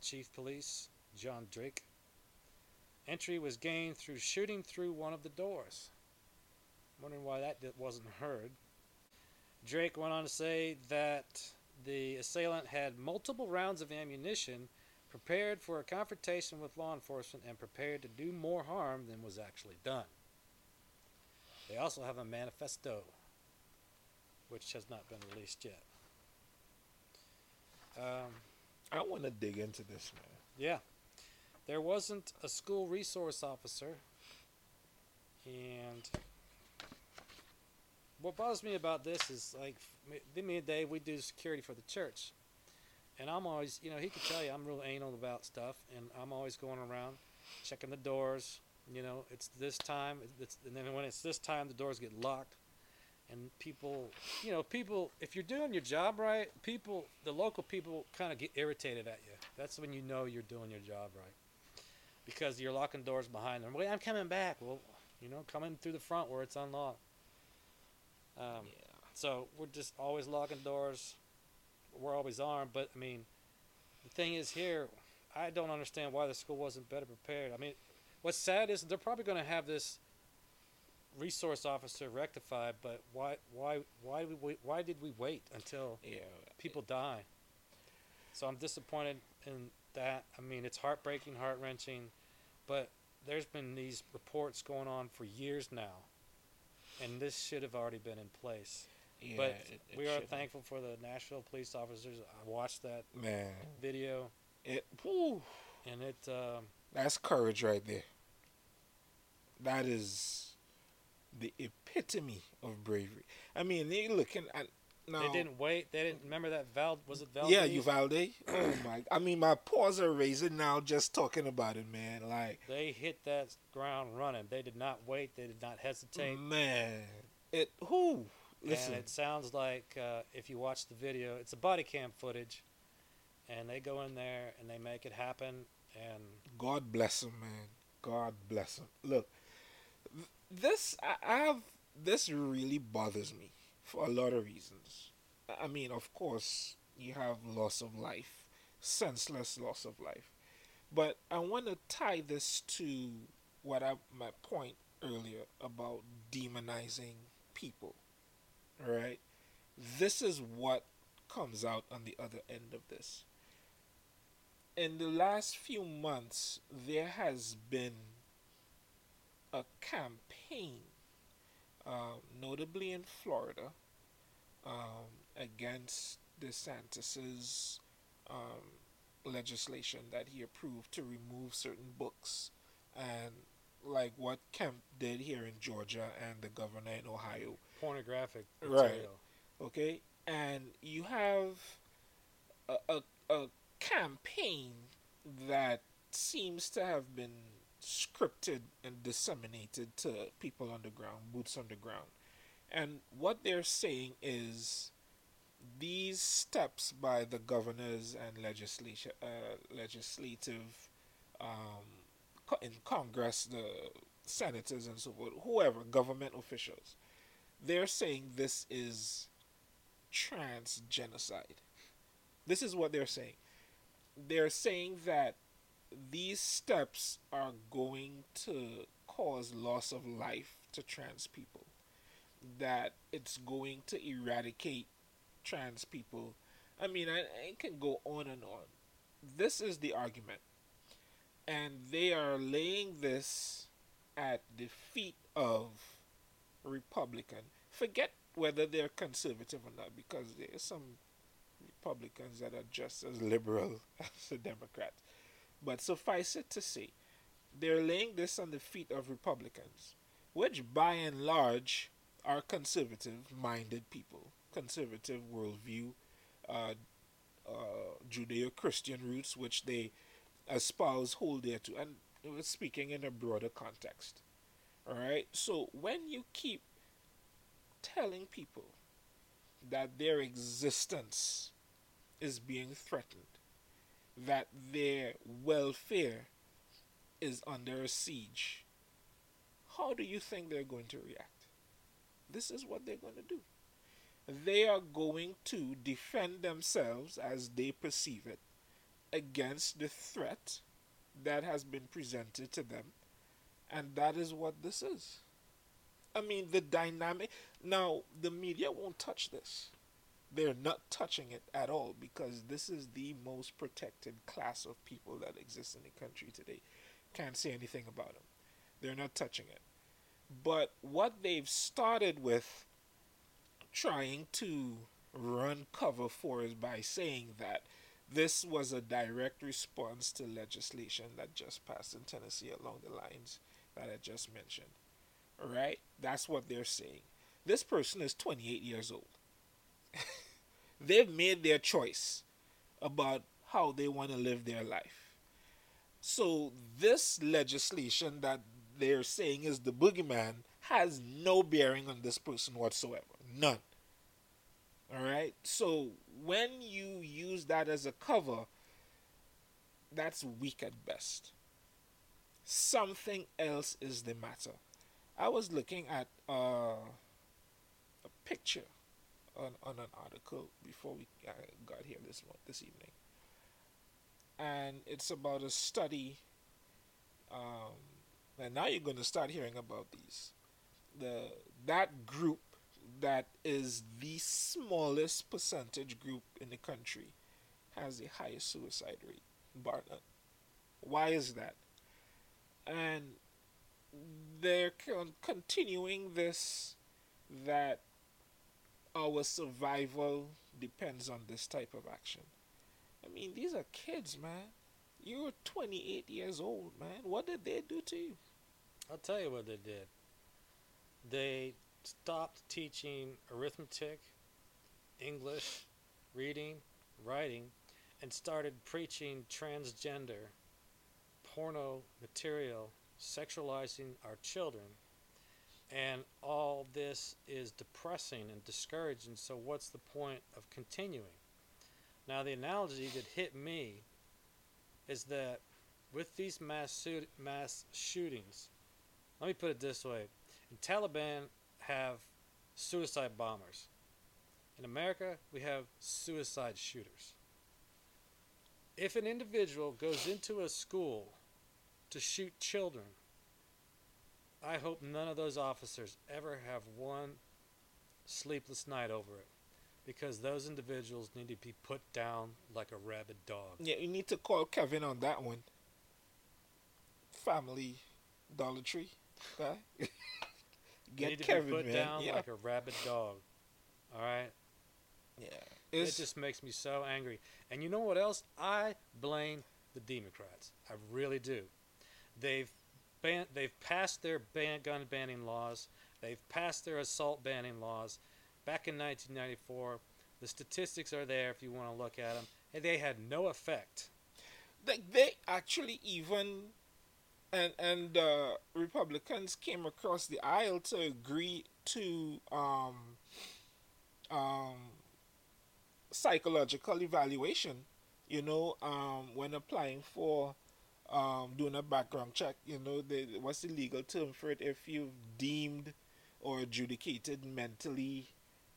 chief police John Drake. Entry was gained through shooting through one of the doors. Wondering why that wasn't heard. Drake went on to say that the assailant had multiple rounds of ammunition, prepared for a confrontation with law enforcement, and prepared to do more harm than was actually done. They also have a manifesto, which has not been released yet. Um, I want to dig into this, man. yeah. There wasn't a school resource officer. And what bothers me about this is like me, and Dave, we do security for the church. And I'm always, you know, he could tell you I'm real anal about stuff. And I'm always going around checking the doors. You know, it's this time. It's, and then when it's this time, the doors get locked. And people, you know, people, if you're doing your job right, people, the local people kind of get irritated at you. That's when you know you're doing your job right. Because you're locking doors behind them. Wait, I'm coming back. Well, you know, coming through the front where it's unlocked. Um, yeah. so we're just always locking doors. We're always armed. But, I mean, the thing is here, I don't understand why the school wasn't better prepared. I mean, what's sad is they're probably going to have this resource officer rectified, but why, why, why, did we, why did we wait until Yeah. people die? So I'm disappointed in that. I mean, it's heartbreaking, heart wrenching, but there's been these reports going on for years now, and this should have already been in place. Yeah. but it- it we are shouldn't. thankful for the Nashville police officers. I watched that Man, video, it. Whew, and it. Um, that's courage right there. That is the epitome of bravery. I mean, they looking at now. They didn't wait. They didn't remember that Val. Was it Val? Yeah, Uvalde. Oh my! I mean, my paws are raising now just talking about it, man. Like, They hit that ground running. They did not wait. They did not hesitate. man, it. Who? Listen, And it sounds like uh, if you watch the video, it's a body cam footage, and they go in there and they make it happen. And God bless him, man. God bless him. Look, this I, I have this really bothers me for a lot of reasons. I- mean, of course, you have loss of life, senseless loss of life, but I want to tie this to what I my point earlier about demonizing people. Right? This is what comes out on the other end of this. In the last few months, there has been a campaign, um, notably in Florida, um, against DeSantis's um, legislation that he approved to remove certain books and like what Kemp did here in Georgia and the governor in Ohio. Pornographic material. Right. Okay? And you have a, a, a campaign that seems to have been scripted and disseminated to people on the ground, boots on the ground. And what they're saying is these steps by the governors and legislation, uh, legislative um, in Congress, the senators and so forth, whoever, government officials, they're saying this is trans genocide. This is what they're saying. They're saying that these steps are going to cause loss of life to trans people. That it's going to eradicate trans people. I mean, I, I can go on and on. This is the argument. And they are laying this at the feet of Republican. Forget whether they're conservative or not, because there's some Republicans that are just as liberal as the Democrats. But suffice it to say, they're laying this on the feet of Republicans, which by and large are conservative minded people, conservative worldview, uh, uh, Judeo Christian roots, which they espouse, hold dear to. And speaking in a broader context. Alright? So when you keep telling people that their existence is being threatened, that their welfare is under a siege, how do you think they're going to react? This is what they're going to do. They are going to defend themselves as they perceive it against the threat that has been presented to them, and that is what this is. I mean, the dynamic. Now, the media won't touch this. They're not touching it at all because this is the most protected class of people that exists in the country today. Can't say anything about them. They're not touching it. But what they've started with trying to run cover for is by saying that this was a direct response to legislation that just passed in Tennessee along the lines that I just mentioned. Alright? That's what they're saying. This person is 28 years old. They've made their choice about how they want to live their life. So, this legislation that they're saying is the boogeyman has no bearing on this person whatsoever. None. Alright? So, when you use that as a cover, that's weak at best. Something else is the matter. I was looking at uh, a picture on, on an article before we uh, got here this mo- this evening, and it's about a study. Um, and now you're going to start hearing about these. The that group that is the smallest percentage group in the country has the highest suicide rate, bar none. Why is that? And they're con- continuing this that our survival depends on this type of action. I mean, these are kids, man. You're 28 years old, man. What did they do to you? I'll tell you what they did. They stopped teaching arithmetic, English, reading, writing, and started preaching transgender, porno material, sexualizing our children. And all this is depressing and discouraging, so what's the point of continuing? Now, the analogy that hit me is that with these mass, shoot- mass shootings, let me put it this way in Taliban have suicide bombers. In America, we have suicide shooters. If an individual goes into a school to shoot children, I hope none of those officers ever have one sleepless night over it. because those individuals need to be put down like a rabid dog. Yeah, you need to call Kevin on that one. Family Dollar Tree guy. Get need to Kevin, be put man. down yeah. like a rabid dog. All right. yeah. It just makes me so angry. And you know what else? I blame the Democrats. I really do. They've ban- they've passed their ban- gun banning laws. They've passed their assault banning laws. Back in 1994, the statistics are there if you want to look at them. And they had no effect. they, they actually even and and uh, Republicans came across the aisle to agree to um, um, psychological evaluation. You know, um, when applying for um, doing a background check, you know, the, what's the legal term for it? If you've deemed or adjudicated mentally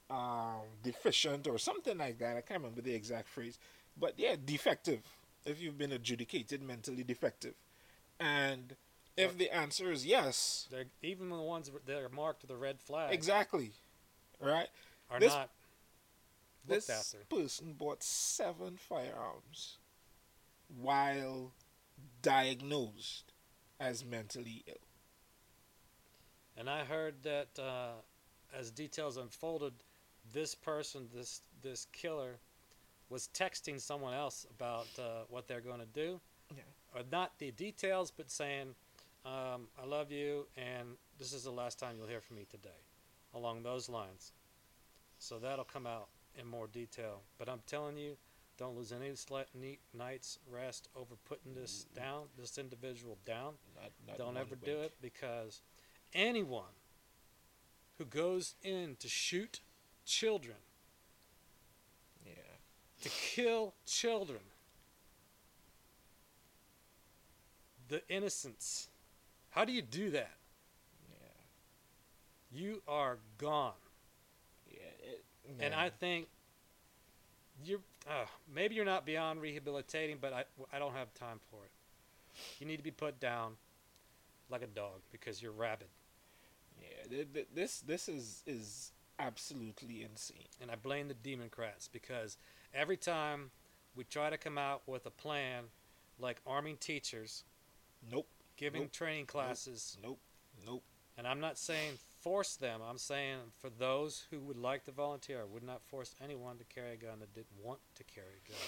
um, deficient or something like that. I can't remember the exact phrase, but yeah, defective. If you've been adjudicated mentally defective, and if the answer is yes, They're, even the ones that are marked with a red flag exactly, right? are this- not This after. person bought seven firearms while diagnosed as mentally ill. And I heard that uh, as details unfolded, this person, this this killer, was texting someone else about uh, what they're going to do. Yeah. Or not the details, but saying, um, "I love you, and this is the last time you'll hear from me today," along those lines. So that'll come out in more detail. But I'm telling you, don't lose any night's rest over putting this down, this individual down. Not, not Don't ever do it because anyone who goes in to shoot children, Yeah. to kill children, the innocents, how do you do that? Yeah. You are gone. Yeah. It, And. I think you're uh, maybe you're not beyond rehabilitating, but I, I don't have time for it. You need to be put down like a dog because you're rabid. Yeah, th- th- this this is is absolutely insane. and I blame the Democrats because every time we try to come out with a plan like arming teachers, Nope, giving Nope. training classes, nope, nope. and I'm not saying force them, I'm saying for those who would like to volunteer, I would not force anyone to carry a gun that didn't want to carry a gun,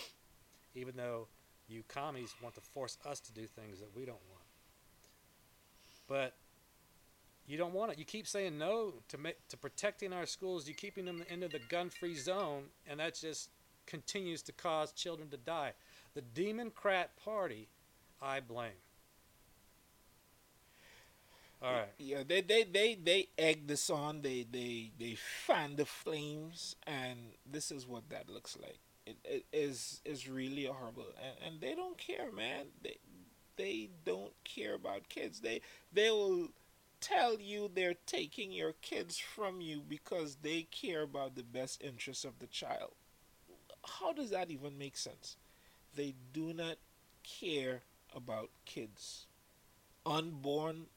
even though you commies want to force us to do things that we don't want. But you don't want it. You keep saying no to ma- to protecting our schools. You're keeping them into the gun-free zone, and that just continues to cause children to die. The Democrat Party, I blame. Yeah, they they they they egg this on. They they they fan the flames, and this is what that looks like. It, it is is really horrible, and and they don't care, man. They they don't care about kids. They they will tell you they're taking your kids from you because they care about the best interests of the child. How does that even make sense? They do not care about kids, unborn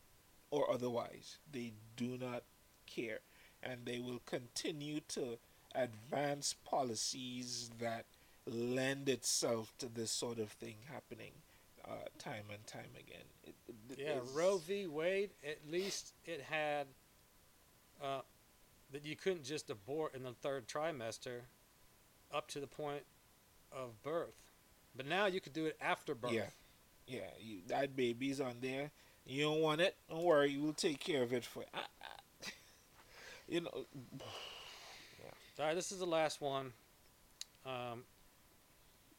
or otherwise. They do not care. And they will continue to advance policies that lend itself to this sort of thing happening uh, time and time again. It, it Yeah, Roe v. Wade. At least it had uh, that you couldn't just abort in the third trimester up to the point of birth, but now you could do it after birth. Yeah. Yeah, you, that baby's on there. You don't want it? Don't worry, we'll take care of it for you. I, I, you know, All right, this is the last one. Um,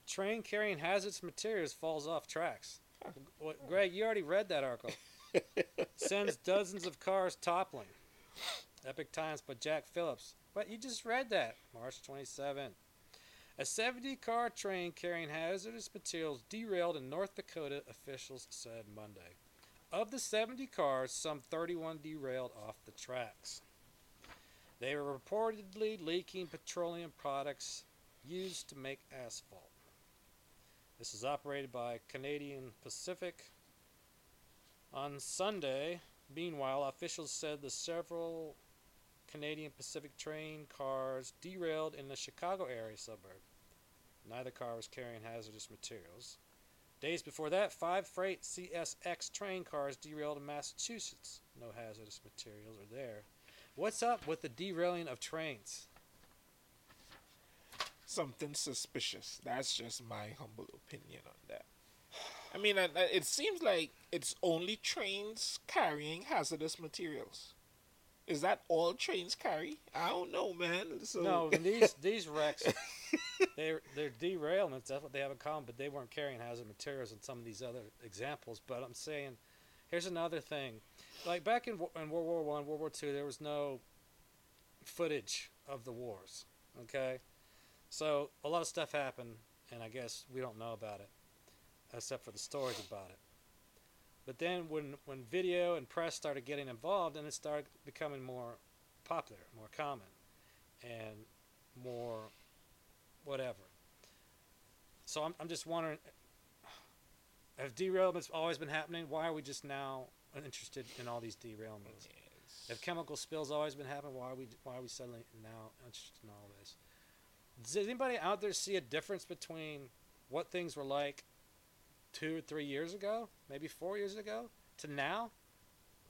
train carrying hazardous materials falls off tracks. What, Greg, you already read that article. Sends dozens of cars toppling. Epoch Times by Jack Phillips. But You just read that. March 27. A 70 car train carrying hazardous materials derailed in North Dakota, officials said Monday. Of the 70 cars, some 31 derailed off the tracks. They were reportedly leaking petroleum products used to make asphalt. This is operated by Canadian Pacific. On Sunday, meanwhile, officials said the several Canadian Pacific train cars derailed in the Chicago area suburb. Neither car was carrying hazardous materials. Days before that, five freight CSX train cars derailed in Massachusetts. No hazardous materials are there. What's up with the derailing of trains? Something suspicious. That's just my humble opinion on that. I mean, I- I- it seems like it's only trains carrying hazardous materials. Is that all trains carry? I don't know, man. So No, these these wrecks, they're they're derailments. That's what they have in common. But they weren't carrying hazardous materials in some of these other examples. But I'm saying, here's another thing. Like back in, in World War One, World War Two, there was no footage of the wars. Okay, so a lot of stuff happened, and I guess we don't know about it, except for the stories about it. But then when when video and press started getting involved, and it started becoming more popular, more common, and more whatever. So I'm I'm just wondering, have derailments always been happening? Why are we just now interested in all these derailments? Yes. If chemical spills always been happening, why are we why are we suddenly now interested in all this? Does anybody out there see a difference between what things were like two or three years ago, maybe four years ago, to now?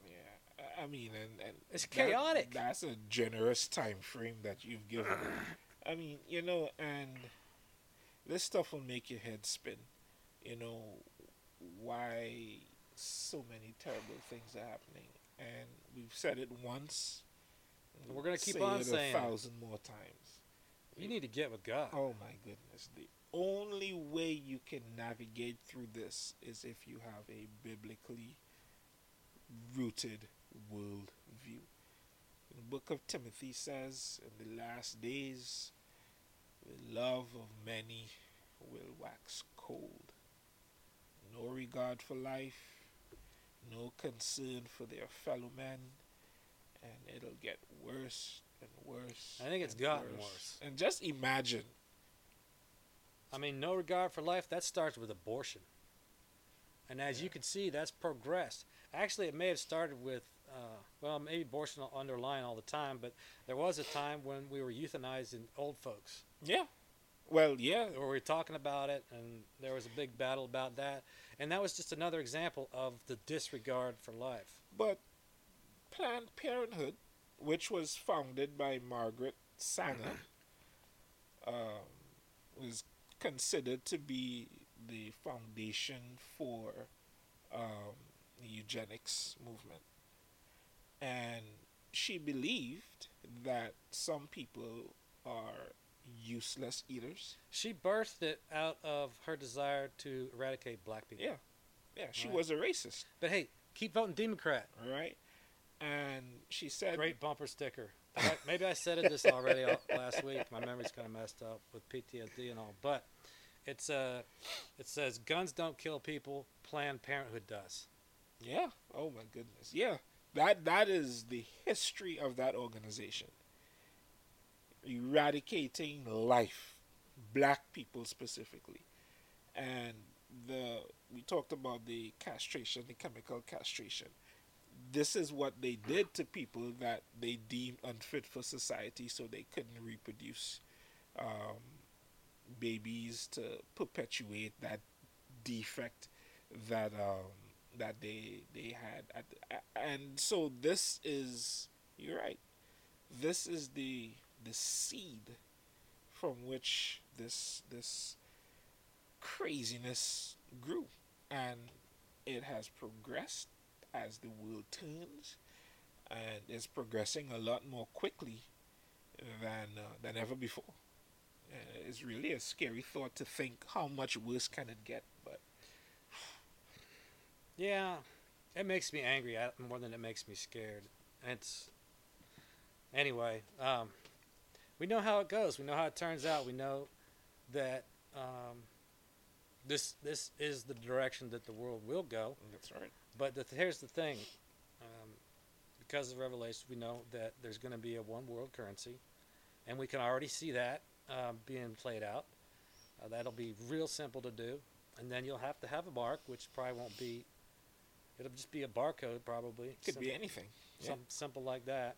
Yeah, I- mean, and, and It's that- chaotic. that's a generous time frame that you've given. I mean, you know, and this stuff will make your head spin. You know, why so many terrible things are happening, and we've said it once. We're gonna keep say on it saying a it. thousand more times. You need to get with God. Oh my goodness. The only way you can navigate through this is if you have a biblically rooted world view. The book of Timothy says, In the last days, the love of many will wax cold. No regard for life, no concern for their fellow men, and it'll get worse and worse. I think it's gotten worse. And just imagine I mean, no regard for life, that starts with abortion. And as you can see, that's progressed. Actually, it may have started with, uh, well, maybe abortion underlying all the time, but there was a time when we were euthanizing old folks. Yeah. Well, yeah. Where we were talking about it, and there was a big battle about that. And that was just another example of the disregard for life. But Planned Parenthood, which was founded by Margaret Sanger, um, was considered to be the foundation for um, the eugenics movement. And she believed that some people are useless eaters. She birthed it out of her desire to eradicate black people. Yeah. Yeah, she Right. was a racist, But hey, keep voting Democrat. all right? And she said Great bumper sticker. Maybe I said it this already last week. My memory's kind of messed up with PTSD and all, but it's uh, it says guns don't kill people. Planned Parenthood does. Yeah. Oh my goodness. Yeah. That that is the history of that organization. Eradicating life, black people specifically, and the we talked about the castration, the chemical castration. This is what they did to people that they deemed unfit for society, so they couldn't reproduce um, babies to perpetuate that defect that um, that they they had at the, and so this is you're right. This is the the seed from which this this craziness grew. And it has progressed as the world turns and it's progressing a lot more quickly than uh, than ever before. Uh, it's really a scary thought to think how much worse can it get Yeah, it makes me angry at- more than it makes me scared. It's anyway. Um, we know how it goes. We know how it turns out. We know that um, this this is the direction that the world will go. that's right But the, here's the thing: um, because of Revelation, we know that there's going to be a one world currency, and we can already see that um, being played out. Uh, that'll be real simple to do, and then you'll have to have a mark, which probably won't be. It'll just be a barcode, probably. It could be anything yeah. Something simple like that.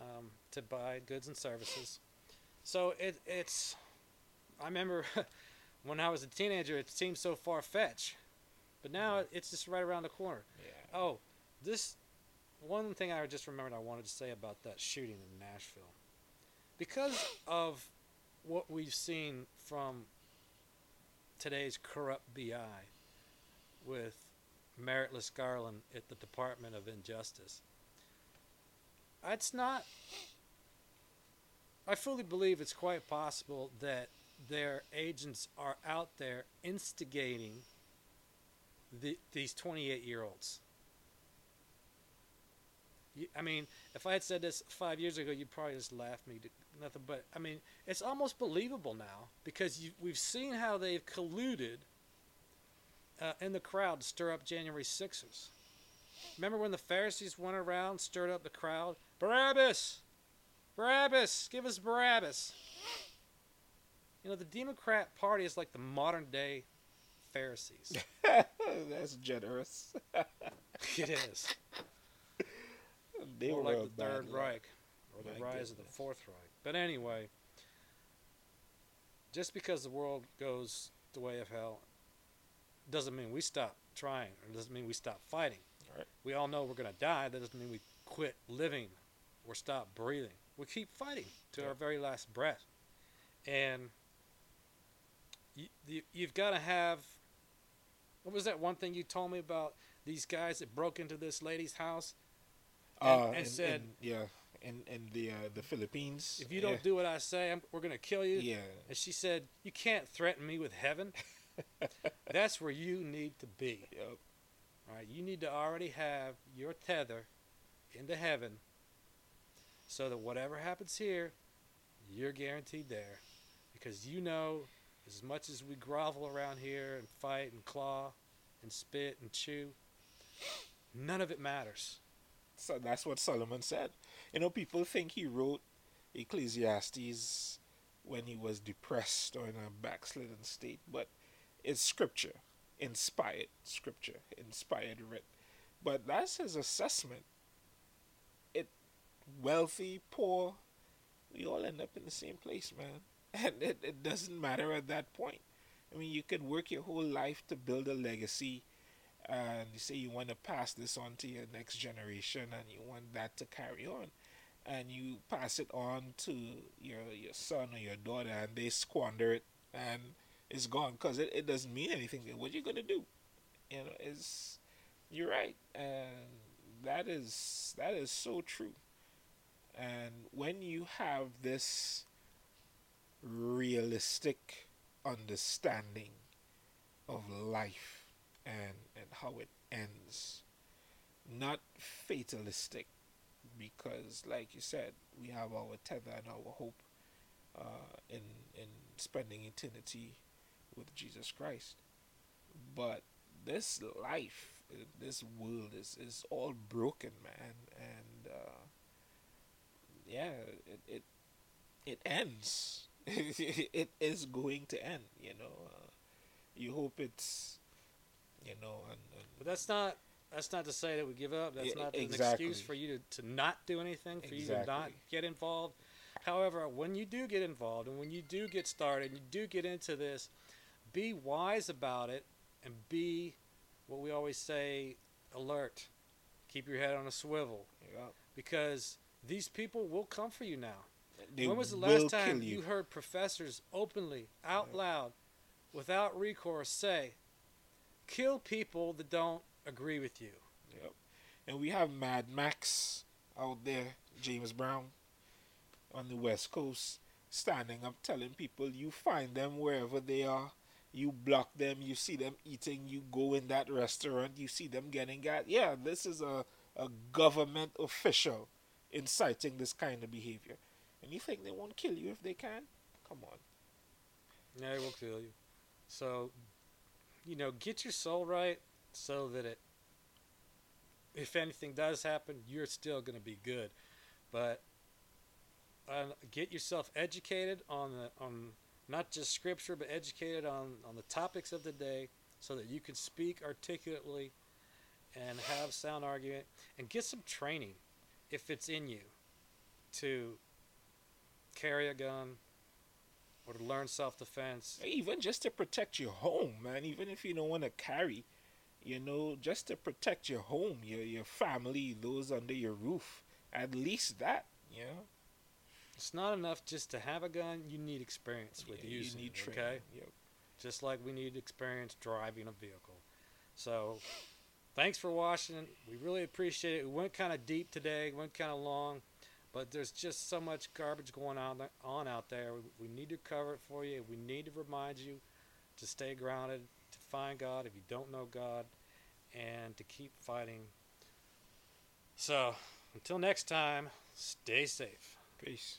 um, to buy goods and services. So it, it's. I remember when I was a teenager, it seemed so far fetched, but now it's just right around the corner. Yeah. Oh, this one thing I just remembered I wanted to say about that shooting in Nashville. Because of what we've seen from today's corrupt BI with Meritless Garland at the Department of Injustice, it's not. I fully believe it's quite possible that their agents are out there instigating the, these 28 year olds. I mean, if I had said this five years ago, you'd probably just laugh me to nothing. But I mean, it's almost believable now because you, we've seen how they've colluded uh, in the crowd to stir up January Sixers. Remember when the Pharisees went around, stirred up the crowd? Barabbas! Barabbas! Give us Barabbas! You know, the Democrat Party is like the modern day Pharisees. That's generous. it is. They More were like the Third. Reich or the My rise of the. Fourth Reich. But anyway, just because the world goes the way of hell doesn't mean we stop trying or doesn't mean we stop fighting. Right. We all know we're going to die. That doesn't mean we quit living or stop breathing. We keep fighting to Yeah. our very last breath. And you, you, you've got to have. What was that one thing you told me about these guys that broke into this lady's house? And- Uh, and in- said- in- yeah, in in the uh, the Philippines. If you don't yeah. do what I say, I'm, we're going to kill you. yeah, And she said, You can't threaten me with heaven. That's where you need to be. Yep. Right? You need to already have your tether into heaven so that whatever happens here, you're guaranteed there. Because you know, as much as we grovel around here and fight and claw and spit and chew, none of it matters. So that's what Solomon said. You know, people think he wrote Ecclesiastes when he was depressed or in a backslidden state, but it's scripture, inspired scripture, inspired writ. But that's his assessment. It wealthy, poor, we all end up in the same place, man. And it, it doesn't matter at that point. I mean, you could work your whole life to build a legacy and you say you want to pass this on to your next generation and you want that to carry on and you pass it on to your your son or your daughter and they squander it and it's gone because it, it doesn't mean anything. What you gonna do? You know is you're right. And that is that is so true. And when you have this realistic understanding of life and and how it ends not fatalistic because like you said we have our tether and our hope uh, in in spending eternity with Jesus Christ but this life this world is is all broken man and uh, yeah it it, it ends it is going to end you know uh, you hope it's you know and, and But that's not that's not to say that we give up. That's Yeah, not an exactly. excuse for you to, to not do anything, for you to not get involved. However, when you do get involved and when you do get started, you do get into this, be wise about it and be what we always say, alert. Keep your head on a swivel yeah, because these people will come for you now. they when was the last time you you heard professors openly, out Yeah. loud, without recourse say, kill people that don't agree with you? Yep. And we have Mad Max out there, James Brown, on the West Coast, standing up telling people you find them wherever they are. You block them, you see them eating, you go in that restaurant, you see them getting gas. Yeah, this is a, a government official inciting this kind of behavior. And you think they won't kill you if they can? Come on. Yeah, it will kill you. So, you know, get your soul right so that it, if anything does happen, you're still going to be good. But uh, get yourself educated on the on not just scripture, but educated on on the topics of the day, so that you can speak articulately and have sound argument, and get some training if it's in you to carry a gun or to learn self defense. Even just to protect your home, man. Even if you don't want to carry, you know, just to protect your home, your your family, those under your roof. At least that, you know. It's not enough just to have a gun. You need experience with Yeah, using you need it. training. Okay, Yep. just like we need experience driving a vehicle. So, thanks for watching. We really appreciate it. We went kind of deep today. Went kind of long, but there's just so much garbage going on on out there. We, we need to cover it for you. We need to remind you to stay grounded, to find God if you don't know God, and to keep fighting. So, until next time, stay safe. Peace.